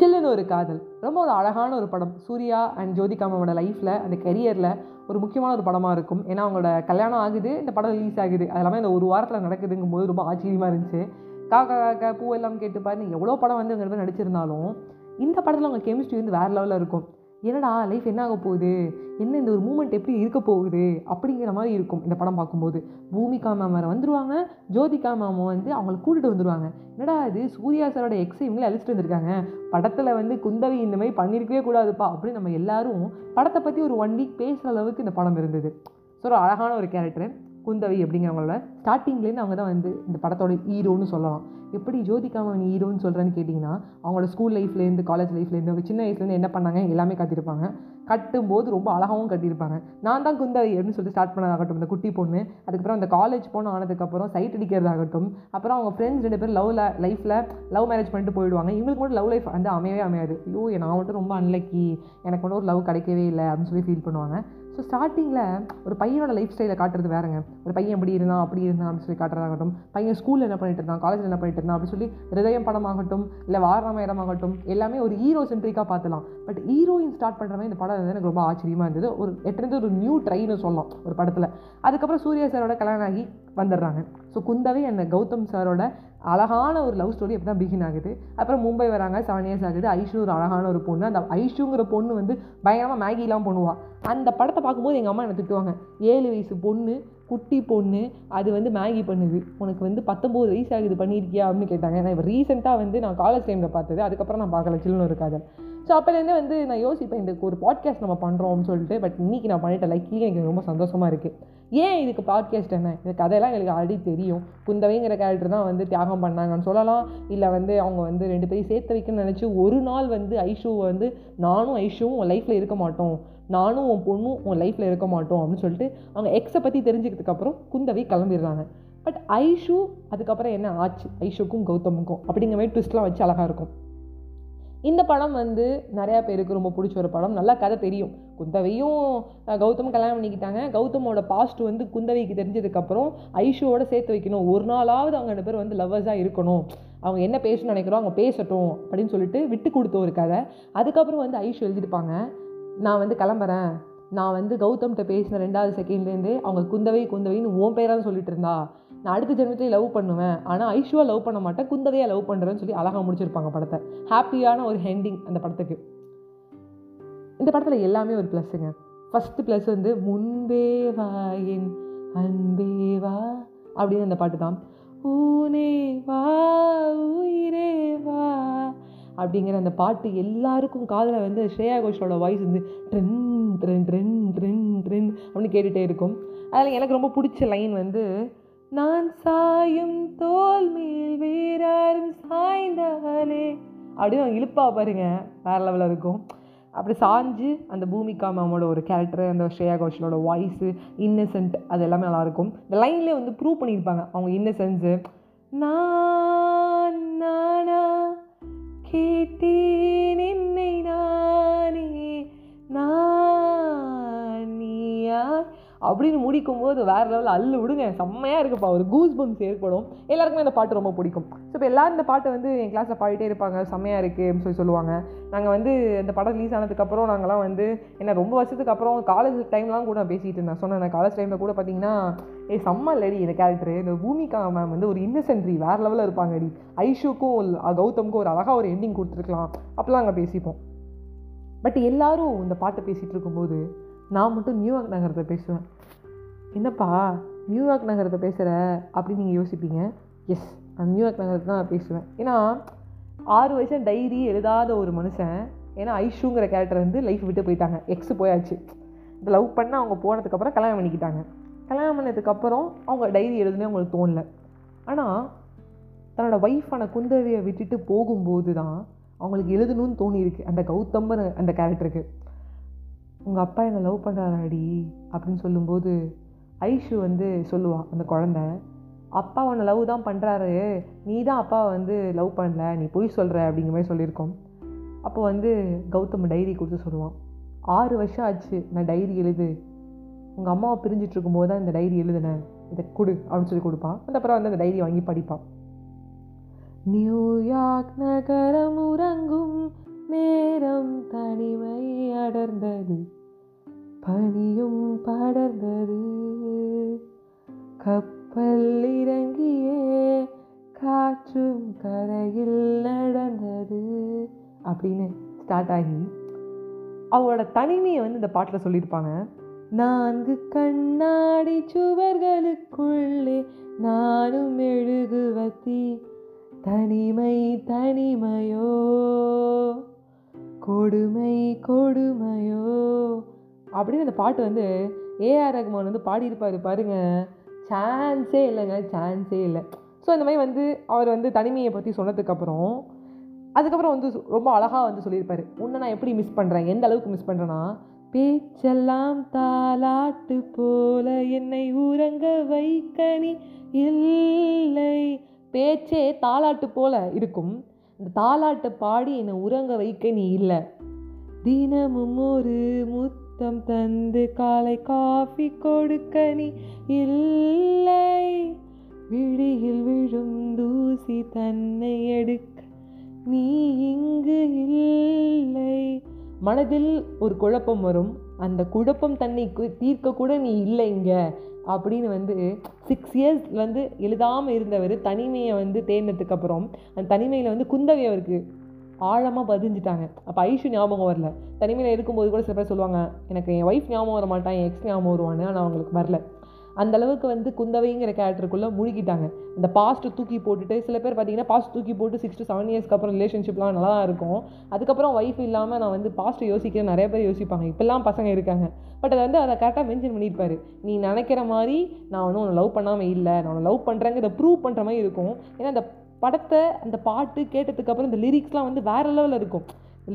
சில்லுன்னு ஒரு காதல். ரொம்ப ஒரு அழகான ஒரு படம். சூர்யா அண்ட் ஜோதிகாமாவோட லைஃப்பில் அந்த கெரியரில் ஒரு முக்கியமான ஒரு படமாக இருக்கும். ஏன்னா அவங்களோட கல்யாணம் ஆகுது இந்த படம் ரிலீஸ் ஆகுது. அது எல்லாமே இந்த ஒரு வாரத்தில் நடக்குதுங்கும் போது ரொம்ப ஆச்சரியமாக இருந்துச்சு. காக்கா காக்கா பூ எல்லாம் கேட்டு பாருங்க எவ்வளோ படம் வந்து அங்கே நடிச்சிருந்தாலும் இந்த படத்தில் அவங்க கெமிஸ்ட்ரி வந்து வேறு லெவலில் இருக்கும். என்னடா லைஃப் என்ன ஆக போகுது? என்ன இந்த ஒரு மூமெண்ட் எப்படி இருக்க போகுது? அப்படிங்கிற மாதிரி இருக்கும் இந்த படம் பார்க்கும்போது. பூமிகா மேம் வேறு ஜோதிகா மேம் வந்து அவங்கள கூட்டிகிட்டு வந்துருவாங்க. என்னடா இது? சூர்யா சாரோட எக்ஸை இவங்களே அழிச்சிட்டு வந்திருக்காங்க. படத்தில் வந்து குந்தவி இந்த மாதிரி பண்ணியிருக்கவே கூடாதுப்பா அப்படின்னு நம்ம எல்லாரும் படத்தை பற்றி ஒரு ஒன் வீக் பேசுகிற அளவுக்கு இந்த படம் இருந்தது. ஸோ ஒரு அழகான ஒரு கேரக்டர் குந்தவை அப்படிங்கிறவங்களோட ஸ்டார்டிங்லேருந்து அவங்க தான் வந்து இந்த படத்தோட ஹீரோன்னு சொல்லலாம். எப்படி ஜோதிகாவை நீ ஹீரோன்னு சொல்கிறேன்னு கேட்டிங்கன்னா அவங்களோட ஸ்கூல் லைஃப்லேருந்து காலேஜ் லைஃப்லேருந்து அவங்க சின்ன வயசுலேருந்து என்ன பண்ணாங்க? எல்லாமே காத்திருப்பாங்க கட்டும்போது ரொம்ப அழகாகவும் கட்டியிருப்பாங்க. நான் தான் குந்தவி அப்படின்னு சொல்லிட்டு ஸ்டார்ட் பண்ணதாகட்டும் இந்த குட்டி பொண்ணு. அதுக்கப்புறம் அந்த காலேஜ் போன ஆனதுக்கப்புறம் சைட் அடிக்கிறதாகட்டும். அப்புறம் அவங்க ஃப்ரெண்ட்ஸ் ரெண்டு பேரும் லவ் லைஃப்பில் லவ் மேரேஜ் பண்ணிட்டு போயிடுவாங்க. இவங்களுக்கு மட்டும் லவ் லைஃப் வந்து அமையவே அமையாது. ஐயோ நான் மட்டும் ரொம்ப அன்லக்கி எனக்கு மட்டும் ஒரு லவ் கிடைக்கவே இல்லை அப்படின்னு சொல்லி ஃபீல் பண்ணுவாங்க. ஸோ ஸ்டார்டிங்கில் ஒரு பையனோட லைஃப் ஸ்டைலை காட்டுறது வேறங்க. ஒரு பையன் எப்படி இருந்தான் அப்படி இருந்தான் அப்படின்னு சொல்லி காட்டுறதாகட்டும். பையன் ஸ்கூலில் என்ன பண்ணிட்டு இருந்தான் காலேஜில் என்ன பண்ணிட்டு இருந்தான் அப்படின்னு சொல்லி ஹிருதயம் படமாகட்டும் இல்லை வாரணமயமாகட்டும் எல்லாமே ஒரு ஹீரோ சென்ட்ரிக்காக பார்த்துலாம். பட் ஹீரோயின் ஸ்டார்ட் பண்ணுற மாதிரி இந்த படம் வந்து எனக்கு ரொம்ப ஆச்சரியமாக இருந்தது. ஒரு எட்டுறது ஒரு நியூ ட்ரைன்னு சொல்லலாம் ஒரு படத்தில். அதுக்கப்புறம் சூர்யா சாரோட கல்யாணம் ஆகி வந்துடுறாங்க. ஸோ குந்தவை அந்த கௌதம் சாரோட அழகான ஒரு லவ் ஸ்டோரி அப்படி தான் பிகின் ஆகுது. அப்புறம் மும்பை வராங்க செவன் இயர்ஸ் ஆகுது ஐஷு ஒரு அழகான ஒரு பொண்ணு. அந்த ஐஷுங்கிற பொண்ணு வந்து பயங்கரமாக மேகிலாம் பண்ணுவாள் அந்த படத்தை பார்க்கும்போது எங்கள் அம்மா என்னை திட்டுவாங்க ஏழு வயசு பொண்ணு குட்டி பொண்ணு அது வந்து மேகி பண்ணுது. உனக்கு வந்து பத்தொம்போது வயசு ஆகுது பண்ணியிருக்கியா அப்படின்னு கேட்டாங்க. நான் இப்போ ரீசெண்டாக வந்து நான் காலேஜ் டைமில் பார்த்தது அதுக்கப்புறம் நான் பார்க்கல சில்லுன்னு ஒரு காதல். ஸோ அப்போலேருந்து வந்து நான் யோசிப்பேன் இந்த ஒரு பாட்காஸ்ட் நம்ம பண்ணுறோம்னு சொல்லிட்டு பட் இன்றைக்கி நான் பண்ணிட்டேன் லைக்லி எனக்கு ரொம்ப சந்தோஷமாக இருக்குது ஏன் இதுக்கு பாட்காஸ்ட் என்ன? இந்த கதையெல்லாம் எனக்கு ஆல்ரெடி தெரியும். குந்தவைங்கிற கேரக்டர் தான் வந்து தியாகம் பண்ணாங்கன்னு சொல்லலாம். இல்லை வந்து அவங்க வந்து ரெண்டு பேரும் சேர்த்து வைக்கணும்னு நினச்சி ஒரு நாள் வந்து ஐஷுவை வந்து நானும் ஐஷுவும் உன் லைஃப்பில் இருக்க மாட்டோம். நானும் உன் பொண்ணும் உன் லைஃப்பில் இருக்க மாட்டோம் அப்படின்னு சொல்லிட்டு அவங்க எக்ஸை பற்றி தெரிஞ்சுக்கிறதுக்கப்புறம் குந்தவை கிளம்பிடுறாங்க. பட் ஐஷு அதுக்கப்புறம் என்ன ஆச்சு? ஐஷுக்கும் கௌதமுக்கும் அப்படிங்கிற மாதிரி ட்விஸ்ட்லாம் வச்சு அழகாக இருக்கும். இந்த படம் வந்து நிறையா பேருக்கு ரொம்ப பிடிச்ச ஒரு படம். நல்லா கதை தெரியும். குந்தவையும் கௌதம் கல்யாணம் பண்ணிக்கிட்டாங்க. கௌதமோட பாஸ்ட் வந்து குந்தவைக்கு தெரிஞ்சதுக்கப்புறம் ஐஷுவோட சேர்த்து வைக்கணும். ஒரு நாளாவது அவங்க ரெண்டு பேர் வந்து லவ்வர்ஸாக இருக்கணும். அவங்க என்ன பேசணும்னு நினைக்கிறோம் அவங்க பேசட்டும் அப்படின்னு சொல்லிட்டு விட்டு கொடுத்த ஒரு கதை. அதுக்கப்புறம் வந்து ஐஷு எழுதியிருப்பாங்க நான் வந்து கிளம்புறேன். நான் வந்து கௌதம்கிட்ட பேசின ரெண்டாவது செகண்ட்லேருந்து அவங்க குந்தவை குந்தவைன்னு உன் பேராக சொல்லிட்டு இருந்தா. நான் அடுத்த ஜென்மத்திலே லவ் பண்ணுவேன். ஆனால் ஐஷுவாக லவ் பண்ண மாட்டேன் குந்ததையாக லவ் பண்ணுறேன்னு சொல்லி அழகாக முடிச்சிருப்பாங்க படத்தை. ஹாப்பியான ஒரு ஹெண்டிங் அந்த படத்துக்கு. இந்த படத்தில் எல்லாமே ஒரு ப்ளஸ்ஸுங்க ஃபஸ்ட்டு ப்ளஸ் வந்து முன்பே வா என் அன்பே வா அப்படின்னு அந்த பாட்டு தான். ஊனே வா உயிரே வா அப்படிங்கிற அந்த பாட்டு எல்லாருக்கும் காதில் வந்து ஸ்ரேயா கோஷலோட வாய்ஸ் வந்து ட்ரென் ட்ரென் ட்ரென் ட்ரென் ட்ரென் அப்படின்னு கேட்டுகிட்டே இருக்கும். அதில் எனக்கு ரொம்ப பிடிச்ச லைன் வந்து நான் சாயும் தோல் மேல் வேறாரும் சாய்ந்தாலே. அப்படின்னு அவங்க இழுப்பா பாருங்க வேற லெவலில் இருக்கும். அப்படி சாஞ்சு அந்த பூமிகா மேமோட ஒரு கேரக்டர் அந்த ஸ்ரேயா கோஷலோட வாய்ஸு இன்னசென்ட் அது எல்லாமே நல்லாயிருக்கும் இந்த லைன்லேயே வந்து ப்ரூவ் பண்ணியிருப்பாங்க அவங்க இன்னசென்ஸு நான் நானா கேட்டே அப்படின்னு முடிக்கும் போது வேறு லெவலில் அள்ளு விடுங்க. செம்மையாக இருக்குப்பா. ஒரு கூஸ் பம்ஸ் ஏற்படும். எல்லாருக்குமே இந்த பாட்டு ரொம்ப பிடிக்கும். ஸோ இப்போ எல்லோரும் இந்த பாட்டை வந்து என் கிளாஸில் பாடிட்டே இருப்பாங்க. செம்மையாக இருக்குது அப்படின்னு சொல்லி சொல்லுவாங்க. நாங்கள் வந்து இந்த படம் ரிலீஸ் ஆனதுக்கப்புறம் நாங்கள்லாம் வந்து என்ன ரொம்ப வருஷத்துக்கு அப்புறம் காலேஜ் டைம்லாம் கூட நான் பேசிகிட்டு இருந்தேன். சொன்னேன் காலேஜ் டைமில் கூட பார்த்தீங்கன்னா ஏ செம்ம இல்லடி இந்த கேரக்டர் இந்த பூமிகா மேம் வந்து ஒரு இன்னசென்ட்ரி வேறு லெவலில் இருப்பாங்க அடி ஐஷுக்கும் கௌதமுக்கும் ஒரு அழகாக ஒரு எண்டிங் கொடுத்துருக்கலாம். அப்போலாம் அங்கே பேசிப்போம். பட் எல்லாரும் இந்த பாட்டை பேசிகிட்டு இருக்கும்போது நான் மட்டும் நியூயார்க் நகரத்தை பேசுவேன். என்னப்பா நியூயார்க் நகரத்தை பேசுகிற அப்படின்னு நீங்கள் யோசிப்பீங்க? எஸ் நான் நியூயார்க் நகரத்தை தான் பேசுவேன். ஏன்னா ஆறு வருஷம் டைரி எழுதாத ஒரு மனுஷன் ஏன்னா ஐஷுங்கிற கேரக்டர் வந்து லைஃப் விட்டு போயிட்டாங்க. எக்ஸ் போயாச்சு. இந்த லவ் பண்ண அவங்க போனதுக்கப்புறம் கல்யாணம் பண்ணிக்கிட்டாங்க. கல்யாணம் பண்ணதுக்கப்புறம் அவங்க டைரி எழுதுனே அவங்களுக்கு தோணல. ஆனால் தன்னோட ஒய்ஃபான குந்தவியை விட்டுட்டு போகும்போது தான் அவங்களுக்கு எழுதணும்னு தோணியிருக்கு. அந்த கௌதம்பர் அந்த கேரக்டருக்கு உங்கள் அப்பா என்னை லவ் பண்ணுறாராடி அப்படின்னு சொல்லும்போது ஐஷு வந்து சொல்லுவான் அந்த குழந்த அப்பா உன்னை லவ் தான் பண்ணுறாரு நீ தான் அப்பாவை வந்து லவ் பண்ணல. நீ பொய் சொல்கிற அப்படிங்கிற மாதிரி சொல்லியிருக்கோம். அப்போ வந்து கௌதம் டைரி கொடுத்து சொல்லுவான். ஆறு வருஷம் ஆச்சு நான் டைரி எழுது. உங்கள் அம்மாவை பிரிஞ்சிட்டு இருக்கும்போது தான் இந்த டைரி எழுதுனேன். இதை கொடு அப்படின்னு சொல்லி கொடுப்பான். அந்த அப்புறம் வந்து அந்த டைரி வாங்கி படிப்பான். நியூயார்க் நகரம் உறங்கும். நேரம் தனிமை அடர்ந்தது. பனியும் படர்ந்தது. கப்பல் இறங்கியே காற்றும் கரையில் நடந்தது. அப்படின்னு ஸ்டார்ட் ஆகி அவங்களோட தனிமையை வந்து இந்த பாட்டில் சொல்லியிருப்பாங்க. நான்கு கண்ணாடி சுவர்களுக்குள்ளே நானும் மெழுகுவத்தி தனிமை தனிமையோ கொடுமை கொடுமையோ? அப்படின்னு அந்த பாட்டு வந்து ஏஆர் ரகுமான் வந்து பாடியிருப்பார் பாருங்க. சான்ஸே இல்லைங்க சான்ஸே இல்லை. ஸோ இந்த மாதிரி வந்து அவர் வந்து தனிமையை பற்றி சொன்னதுக்கப்புறம் அதுக்கப்புறம் வந்து ரொம்ப அழகாக வந்து சொல்லியிருப்பார். உன்னை நான் எப்படி மிஸ் பண்ணுறேன் எந்த அளவுக்கு மிஸ் பண்ணுறேன்னா பேச்செல்லாம் தாலாட்டு போல என்னை உறங்க வைக்க நீ இல்லை. பேச்சே தாலாட்டு போல இருக்கும். இந்த தாலாட்டை பாடி என்னை உறங்க வைக்க நீ இல்லை. தினமும் ஒரு முத்தம் தந்து காலை காஃபி கொடுக்க நீ இல்லை. விழியில் விழும் தூசி தன்னை எடுக்க நீ இங்கு இல்லை. மனதில் ஒரு குழப்பம் வரும். அந்த குழப்பம் தன்னை தீர்க்க கூட நீ இல்லைங்க அப்படின்னு வந்து சிக்ஸ் இயர்ஸ் வந்து எழுதாமல் இருந்தவர் தனிமையை வந்து தேர்ந்ததுக்கப்புறம் அந்த தனிமையில் வந்து குந்தவை அவருக்கு ஆழமாக பதிஞ்சிட்டாங்க. அப்போ ஐஷு ஞாபகம் வரல. தனிமையில் இருக்கும்போது கூட சில பேர் சொல்லுவாங்க எனக்கு என் ஒய்ஃப் ஞாபகம் வர மாட்டான் என் எக்ஸ் ஞாபகம் வருவான்னு ஆனால் அவங்களுக்கு வரல. அந்த அளவுக்கு வந்து குந்தவைங்கிற கேரக்டருக்குள்ளே முழுகிட்டாங்க. இந்த பாஸ்ட்டை தூக்கி போட்டுட்டு சில பேர் பார்த்தீங்கன்னா பாஸ்ட் தூக்கி போட்டு சிக்ஸ் டு செவன் இயர்ஸ்க்கு அப்புறம் ரிலேஷன்ஷிப்லாம் நல்லா தான் இருக்கும். அதுக்கப்புறம் ஒய்ஃப் இல்லாமல் நான் வந்து பாஸ்ட் யோசிக்கிறேன். நிறைய பேர் யோசிப்பாங்க. இப்போல்லாம் பசங்க இருக்காங்க. பட் அதை வந்து அதை கரெக்டாக மென்ஷன் பண்ணியிருப்பாரு. நீ நினைக்கிற மாதிரி நான் வந்து உன்னை லவ் பண்ணாமல் இல்லை. நான் உன்னை லவ் பண்ணுறேங்கிறத ப்ரூவ் பண்ணுற மாதிரி இருக்கும். ஏன்னா அந்த படத்தை அந்த பாட்டு கேட்டதுக்கப்புறம் இந்த லிரிக்ஸ்லாம் வந்து வேறு லெவலில் இருக்கும்.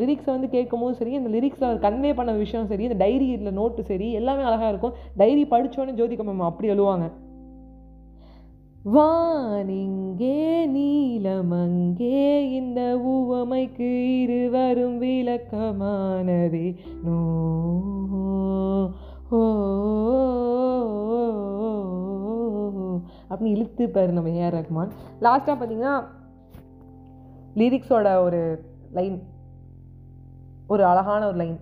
லிரிக்ஸை வந்து கேட்கும்போது சரி அந்த லிரிக்ஸில் கன்வே பண்ண விஷயம் சரி அந்த டைரியில் நோட்டு சரி எல்லாமே அழகாக இருக்கும். டைரி படித்தோன்னே ஜோதிகா மேம் அப்படி எழுவாங்க வானிங்கே நீலமங்கே இந்த உவமைக்கு இருவரும் விளக்கமானதே. நோ ஓ அப்படின்னு இழுத்துப்பாரு நம்ம ஏஆர் ரஹ்மான் லாஸ்ட்டாக பார்த்தீங்கன்னா லிரிக்ஸோட ஒரு லைன் ஒரு அழகான ஒரு லைன்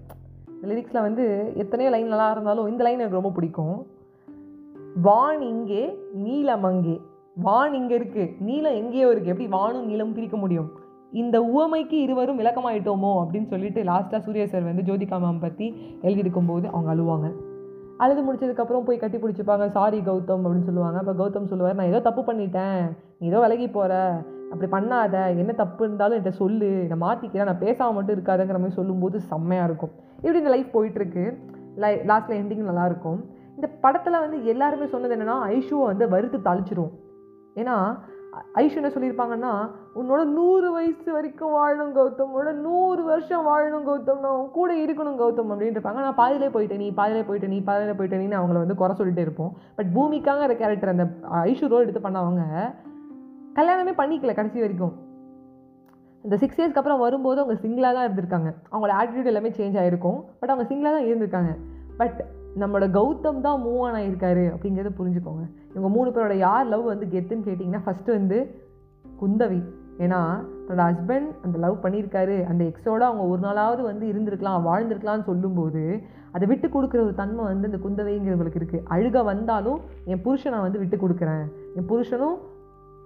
லிரிக்ஸில் வந்து எத்தனையோ லைன் நல்லா இருந்தாலும் இந்த லைன் எனக்கு ரொம்ப பிடிக்கும். வான் இங்கே நீலம் அங்கே. வான் இங்கே இருக்குது நீலம் எங்கேயோ இருக்குது எப்படி வானும் நீளமும் பிரிக்க முடியும்? இந்த உவமைக்கு இருவரும் விளக்கமாயிட்டோமோ? அப்படின்னு சொல்லிட்டு லாஸ்ட்டாக சூரிய சார் வந்து ஜோதிகா மேம் பற்றி எழுதியிருக்கும்போது அவங்க அழுவாங்க. அழுது முடிச்சதுக்கப்புறம் போய் கட்டி பிடிச்சிப்பாங்க. சாரி கௌதம் அப்படின்னு சொல்லுவாங்க. அப்போ கௌதம் சொல்லுவார் நான் ஏதோ தப்பு பண்ணிட்டேன். நீ ஏதோ விலகி போகிற அப்படி பண்ணாத என்ன தப்பு இருந்தாலும் என்கிட்ட சொல்லு நான் மாற்றிக்கிறேன் நான் பேசாமல் மட்டும் இருக்காதுங்கிற மாதிரி சொல்லும்போது செம்மையாக இருக்கும். இப்படி இந்த லைஃப் போயிட்டுருக்கு. லை லாஸ்ட்டில் எண்டிங் நல்லாயிருக்கும். இந்த படத்தில் வந்து எல்லாருமே சொன்னது என்னென்னா ஐஷுவை வந்து வறுத்து தழிச்சிரும் ஏன்னா ஐஷு என்ன சொல்லியிருப்பாங்கன்னா உன்னோட நூறு வயசு வரைக்கும் வாழணும் கௌதம். உன்னோட நூறு வருஷம் வாழணும் கௌதம். நான் கூட இருக்கணும் கௌதம். அப்படின்னு இருப்பாங்க. நான் பாதியிலே போயிட்டேன் நீ பாதியிலே போயிட்டே நீ பாதியிலே போயிட்டேன்னு அவங்கள வந்து குறை சொல்லிகிட்டே இருப்போம். பட் பூமிக்காங்கிற கேரக்டர் அந்த ஐஷு ரோல் எடுத்து பண்ணவங்க கல்யாணமே பண்ணிக்கல கடைசி வரைக்கும். இந்த சிக்ஸ் இயர்ஸ்க்கு அப்புறம் வரும்போது அவங்க சிங்கிளாக தான் இருந்திருக்காங்க. அவங்களோட ஆட்டிடியூட் எல்லாமே சேஞ்ச் ஆகிருக்கும் பட் அவங்க சிங்கிளாக தான் இருந்திருக்காங்க. பட் நம்மளோட கௌதம் தான் மூவ் ஆன் ஆகியிருக்காரு அப்படிங்கிறத புரிஞ்சுக்கோங்க. இவங்க மூணு பேரோட யார் லவ் வந்து கெத்துன்னு கேட்டிங்கன்னா ஃபஸ்ட்டு வந்து குந்தவி. ஏன்னா தன்னோட ஹஸ்பண்ட் அந்த லவ் பண்ணியிருக்காரு. அந்த எக்ஸோட அவங்க ஒரு நாளாவது வந்து இருந்திருக்கலாம் வாழ்ந்திருக்கலாம்னு சொல்லும்போது அதை விட்டு கொடுக்குற ஒரு தன்மை வந்து இந்த குந்தவைங்கிறவங்களுக்கு இருக்குது அழுக வந்தாலும் என் புருஷனை வந்து விட்டு கொடுக்குறேன். என் புருஷனும்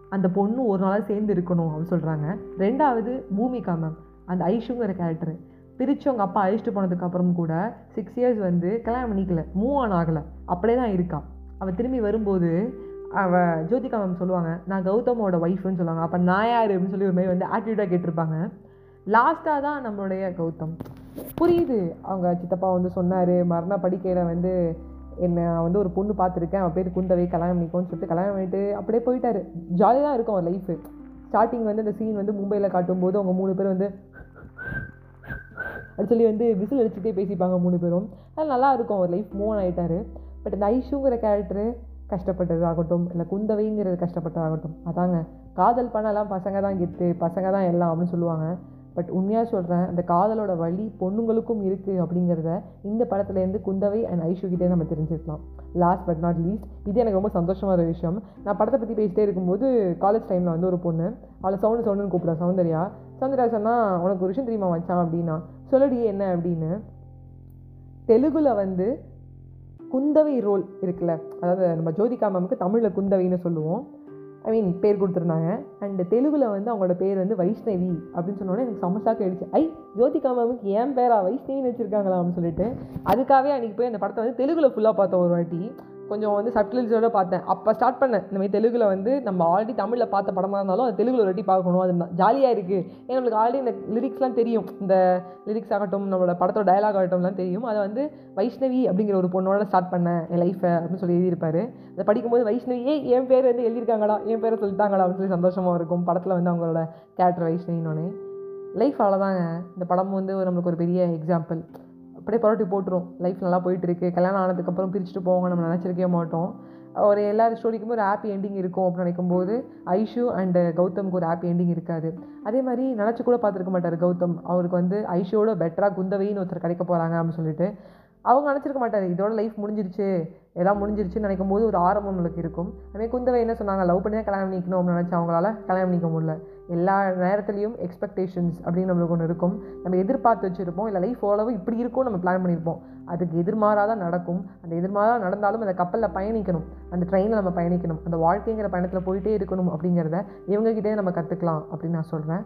அந்த பொண்ணு ஒரு நாளாக சேர்ந்து இருக்கணும் அப்படின்னு சொல்கிறாங்க ரெண்டாவது பூமிகா மேம் அந்த ஐஷுங்கிற கேரக்டரு பிரித்து அவங்க அப்பா அழிச்சிட்டு போனதுக்கப்புறம் கூட சிக்ஸ் இயர்ஸ் வந்து கல்யாணம் பண்ணிக்கல. மூவ் ஆன் ஆகலை. அப்படியே தான் இருக்கான் அவள் திரும்பி வரும்போது அவள் ஜோதிகா மேம் சொல்லுவாங்க நான் கௌதமோட ஒய்ஃப்னு சொல்லுவாங்க. அப்போ நான் யார்? அப்படின்னு சொல்லி ஒரு மாதிரி வந்து ஆட்டிடியூடாக கேட்டிருப்பாங்க. லாஸ்ட்டாக தான் நம்மளுடைய கௌதம். புரியுது. அவங்க சித்தப்பா வந்து சொன்னார். மரண படிக்கையில் வந்து என்னை வந்து ஒரு பொண்ணு பார்த்துருக்கேன் அவன் பேர் குந்தவை கல்யாணம் பண்ணிக்கோன்னு சொல்லிட்டு கல்யாணம் பண்ணிட்டு அப்படியே போயிட்டாரு. ஜாலியாக தான் இருக்கும் அவர் லைஃபு ஸ்டார்டிங் வந்து அந்த சீன் வந்து மும்பையில் காட்டும்போது அவங்க மூணு பேர் வந்து அப்படி சொல்லி வந்து விசில் அடிச்சுட்டே பேசிப்பாங்க மூணு பேரும். அது நல்லா இருக்கும் அவர் லைஃப் மூவ் ஆகிட்டாரு பட் இந்த ஐஷுங்கிற கேரக்டரு கஷ்டப்பட்டதாகட்டும் இல்லை குந்தவைங்கிறது கஷ்டப்பட்டதாகட்டும் அதாங்க. காதல் பண்ணலாம் பசங்க தான் கெத்து பசங்க தான் எல்லாம் அப்படின்னு சொல்லுவாங்க. பட் உண்மையாக சொல்கிறேன் அந்த காதலோட வழி பொண்ணுங்களுக்கும் இருக்குது அப்படிங்கிறத இந்த படத்துலேருந்து குந்தவை அண்ட் ஐஷு கிட்டே நம்ம தெரிஞ்சுக்கலாம் லாஸ்ட் பட் நாட் லீஸ்ட் இது எனக்கு ரொம்ப சந்தோஷமான ஒரு விஷயம். நான் படத்தை பற்றி பேசிட்டே இருக்கும்போது காலேஜ் டைமில் வந்து ஒரு பொண்ணு அவளை சவுண்டு சவுண்டுன்னு கூப்பிட்றேன் சௌந்தர்யா சௌந்தர்யா சொன்னால் உனக்கு ஒரு விஷயம் தெரியுமா வச்சான் அப்படின்னா சொல்லடி என்ன? அப்படின்னு. தெலுங்குல வந்து குந்தவை ரோல் இருக்குல்ல அதாவது நம்ம ஜோதிகா மேமுக்கு தமிழில் குந்தவைன்னு சொல்லுவோம். ஐ மீன் பேர் கொடுத்துருந்தாங்க. அண்ட் தெலுங்கில் வந்து அவங்களோட பேர் வந்து வைஷ்ணவி அப்படின்னு சொன்னோன்னே எனக்கு சமசாக்க ஆயிடுச்சு. ஐ ஜோதிகா மேமுக்கு ஏன் பேரா வைஷ்ணவின்னு வச்சுருக்காங்களா அப்படின்னு சொல்லிட்டு. அதுக்காகவே அன்றைக்கி போய் அந்த படத்தை வந்து தெலுங்கில் ஃபுல்லாக பார்த்தோம் ஒரு வாட்டி. கொஞ்சம் வந்து சப்டில்ஸோட பார்த்தேன். அப்போ ஸ்டார்ட் பண்ணேன். இந்த மாதிரி தெலுங்குல வந்து நம்ம ஆல்ரெடி தமிழில் பார்த்த படமாக இருந்தாலும் அது தெலுங்குல ஒரு வாட்டி பார்க்கணும். அது ஜாலியாக இருக்குது ஏன்னா நம்மளுக்கு ஆல்ரெடி இந்த லிரிக்ஸ்லாம் தெரியும். இந்த லிரிக்ஸ் ஆகட்டும் நம்மளோட படத்தோட டயலாக் ஆகட்டும்லாம் தெரியும். அதை வந்து வைஷ்ணவி அப்படிங்கிற ஒரு பொண்ணோட ஸ்டார்ட் பண்ணேன். என் லைஃப்பை அப்படின்னு சொல்லி எழுதியிருப்பார். அதை படிக்கும்போது வைஷ்ணவி ஏ என் பேர் வந்து எழுதியிருக்காங்களா என் பேரை சொல்லிட்டாங்களா அப்படின்னு சொல்லி சந்தோஷமாக இருக்கும். படத்தில் வந்து அவங்களோட கேரக்டர் வைஷ்ணவின்னு லைஃப் அவ்வளோதாங்க இந்த படம் வந்து ஒரு நம்மளுக்கு ஒரு பெரிய எக்ஸாம்பிள் அப்படியே புரட்டி போட்டுரும். லைஃப் நல்லா போயிட்டுருக்கு. கல்யாணம் ஆனதுக்கப்புறம் பிரிச்சுட்டு போவாங்க நம்ம நினச்சிருக்கவே மாட்டோம். ஒரு எல்லா ஸ்டோரிக்குமே ஒரு ஹாப்பி எண்டிங் இருக்கும் அப்படின்னு நினைக்கும்போது ஐஷு அண்ட் கௌதமுக்கு ஒரு ஹாப்பி எண்டிங் இருக்காது. அதே மாதிரி நினச்சி கூட பார்த்துருக்க மாட்டார் கௌதம். அவருக்கு வந்து ஐஷோட பெட்டராக குந்தவைன்னு ஒருத்தர் கிடைக்க போகிறாங்க அப்படின்னு சொல்லிட்டு. அவங்க நினச்சிருக்க மாட்டார். இதோட லைஃப் முடிஞ்சிருச்சு. எல்லாம் முடிஞ்சிருச்சுன்னு நினைக்கும் போது ஒரு ஆரம்பம் நம்மளுக்கு இருக்கும். அதே குந்தவை என்ன சொன்னாங்க? லவ் பண்ணி தான் கல்யாணம் பண்ணிக்கணும் அப்படின்னு நினச்சி அவங்களால கல்யாணம் பண்ணிக்க முடியல. எல்லா நேரத்துலையும் எக்ஸ்பெக்டேஷன்ஸ் அப்படின்னு நம்மளுக்கு ஒன்று இருக்கும். நம்ம எதிர்பார்த்து வச்சுருப்போம் இல்லை லைஃப் ஓரளவு இப்படி இருக்கும் நம்ம பிளான் பண்ணியிருப்போம் அதுக்கு எதிர்மாறாக தான் நடக்கும். அந்த எதிர்மாறாக நடந்தாலும் அந்த கப்பலில் பயணிக்கணும். அந்த ட்ரெயினில் நம்ம பயணிக்கணும். அந்த வாழ்க்கைங்கிற பயணத்தில் போயிட்டே இருக்கணும் அப்படிங்கிறத இவங்ககிட்டே நம்ம கற்றுக்கலாம் அப்படின்னு நான் சொல்கிறேன்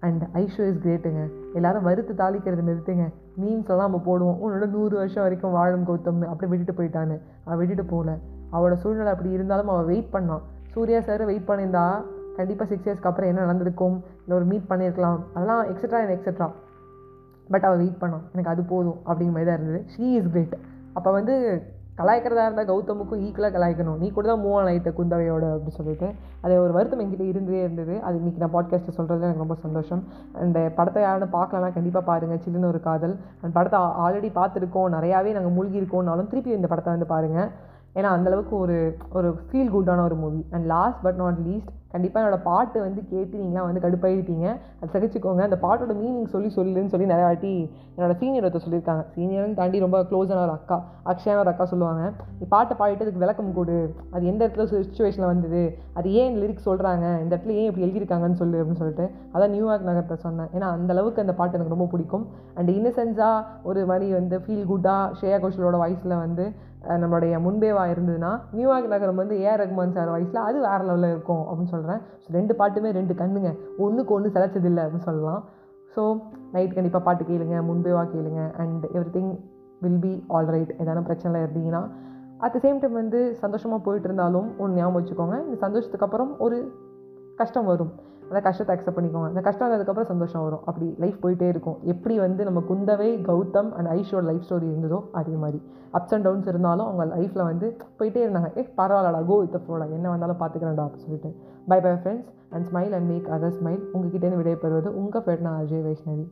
அண்ட் ஐஷோ இஸ் கிரேட்டுங்க எல்லோரும் வறுத்து தாளிக்கிறது நிறுத்துங்க. மீன்ஸ் எல்லாம் நம்ம போடுவோம். உன்னோட நூறு வருஷம் வரைக்கும் வாழும் கௌதம்னு. அப்படி விட்டுட்டு போயிட்டான்னு. அவன் விட்டுட்டு போகல. அவளோட சூழ்நிலை அப்படி இருந்தாலும் அவள் வெயிட் பண்ணான். சூர்யா சார் வெயிட் பண்ணியிருந்தா கண்டிப்பாக சிக்ஸ் இயர்ஸ்க்கு அப்புறம் என்ன நடந்திருக்கும் இல்லை ஒரு மீட் பண்ணியிருக்கலாம் அதெல்லாம் எக்ஸட்ரா அண்ட் எக்ஸட்ரா பட் அவள் வெயிட் பண்ணான் எனக்கு அது போதும் அப்படிங்கிற மாதிரி தான் இருந்தது. ஷீ இஸ் கிரேட் அப்போ வந்து கலாய்க்கிறதா இருந்தால் கௌதமுக்கும் ஈக்குவலாக கலாய்க்கணும். நீ கூட தான் மூவ் ஆன் ஆகிட்ட குந்தவையோட அப்படின்னு சொல்லிட்டு. அது ஒரு வருத்தம் என்கிட்ட இருந்தே இருந்தது. அது இன்றைக்கி நான் பாட்காஸ்ட்டை சொல்கிறது எனக்கு ரொம்ப சந்தோஷம். அந்த படத்தை யாரும் பார்க்கலனா கண்டிப்பாக பாருங்கள் சில்லுன்னு ஒரு காதல். அண்ட் படத்தை ஆல்ரெடி பார்த்துருக்கோம். நிறையாவே நாங்கள் மூழ்கி இருக்கோம்னாலும் திருப்பி இந்த படத்தை வந்து பாருங்கள் ஏன்னா அந்தளவுக்கு ஒரு ஒரு ஃபீல் குட்டான ஒரு movie and last but not least கண்டிப்பாக என்னோடய பாட்டு வந்து கேட்டு நீங்களாம் வந்து கடுப்பாயிருப்பீங்க. அது சகிச்சுக்கோங்க. அந்த பாட்டோட மீனிங் சொல்லி சொல்லுன்னு சொல்லி நிறைய வாட்டி என்னோடய சீனியர் ஒருத்தர் சொல்லியிருக்காங்க. சீனியர்னு தாண்டி ரொம்ப க்ளோஸான ஒரு அக்கா அக்ஷயான ஒரு அக்கா சொல்லுவாங்க. நீ பாட்டை பாடிட்டு அதுக்கு விளக்கம் கொடு. அது எந்த இடத்துல சுச்சுவேஷனில் வந்தது? அது ஏன் லிரிக்ஸ் சொல்கிறாங்க இந்த இடத்துல ஏன் இப்படி எழுதியிருக்காங்கன்னு சொல்லு அப்படின்னு சொல்லிட்டு அதான் நியூயார்க் நகரத்தை சொன்னேன். ஏன்னா அந்த அளவுக்கு அந்த பாட்டு எனக்கு ரொம்ப பிடிக்கும். அண்ட் இன்னசென்ஸாக ஒரு மாதிரி வந்து ஃபீல் குட்டாக ஸ்ரேயா கோஷலோட வாய்ஸில் வந்து நம்மளுடைய முன்பேவாக இருந்ததுன்னா நியூயார்க் நகரம் வந்து ஏஆர் ரகுமான் சார் வாய்ஸில் அது வேறு லெவலில் இருக்கும் அப்படின்னு சொல்கிறேன் ஸோ ரெண்டு பாட்டுமே ரெண்டு கண்ணுங்க. ஒன்றுக்கு ஒன்று சிலைச்சதில்லை அப்படின்னு சொல்லலாம். ஸோ நைட் கண்டிப்பாக பாட்டு கேளுங்க முன்பேவா கேளுங்க and everything will be all right எதனா பிரச்சனைலாம் இருந்தீங்கன்னா அட் த சேம் டைம் வந்து சந்தோஷமாக போயிட்டு இருந்தாலும் ஒன்று ஞாபகம் வச்சுக்கோங்க. இந்த சந்தோஷத்துக்கு அப்புறம் ஒரு கஷ்டம் வரும். அந்த கஷ்டத்தை அக்செப்ட் பண்ணிக்கோங்க. அந்த கஷ்டம் வந்ததுக்கப்புறம் சந்தோஷம் வரும். அப்படி லைஃப் போயிட்டே இருக்கும். எப்படி வந்து நம்ம குந்தவை கௌதம் அண்ட் ஐஷோட லைஃப் ஸ்டோரி இருந்ததோ அதே மாதிரி. அப்ஸ் அண்ட் டவுன்ஸ் இருந்தாலும் அவங்க லைஃப்பில் வந்து போயிட்டே இருந்தாங்க. ஏ பரவாயில்லடா கோ வித் ஃப்ளோடா என்ன வந்தாலும் பார்த்துக்கிறேன்டா அப்படின்னு சொல்லிட்டு. Bye bye friends and smile and make other smile உங்ககிட்டேருந்து விடைபெறுவது உங்கள் ஃப்ரெண்ட் நான் அஜய் வைஷ்ணவி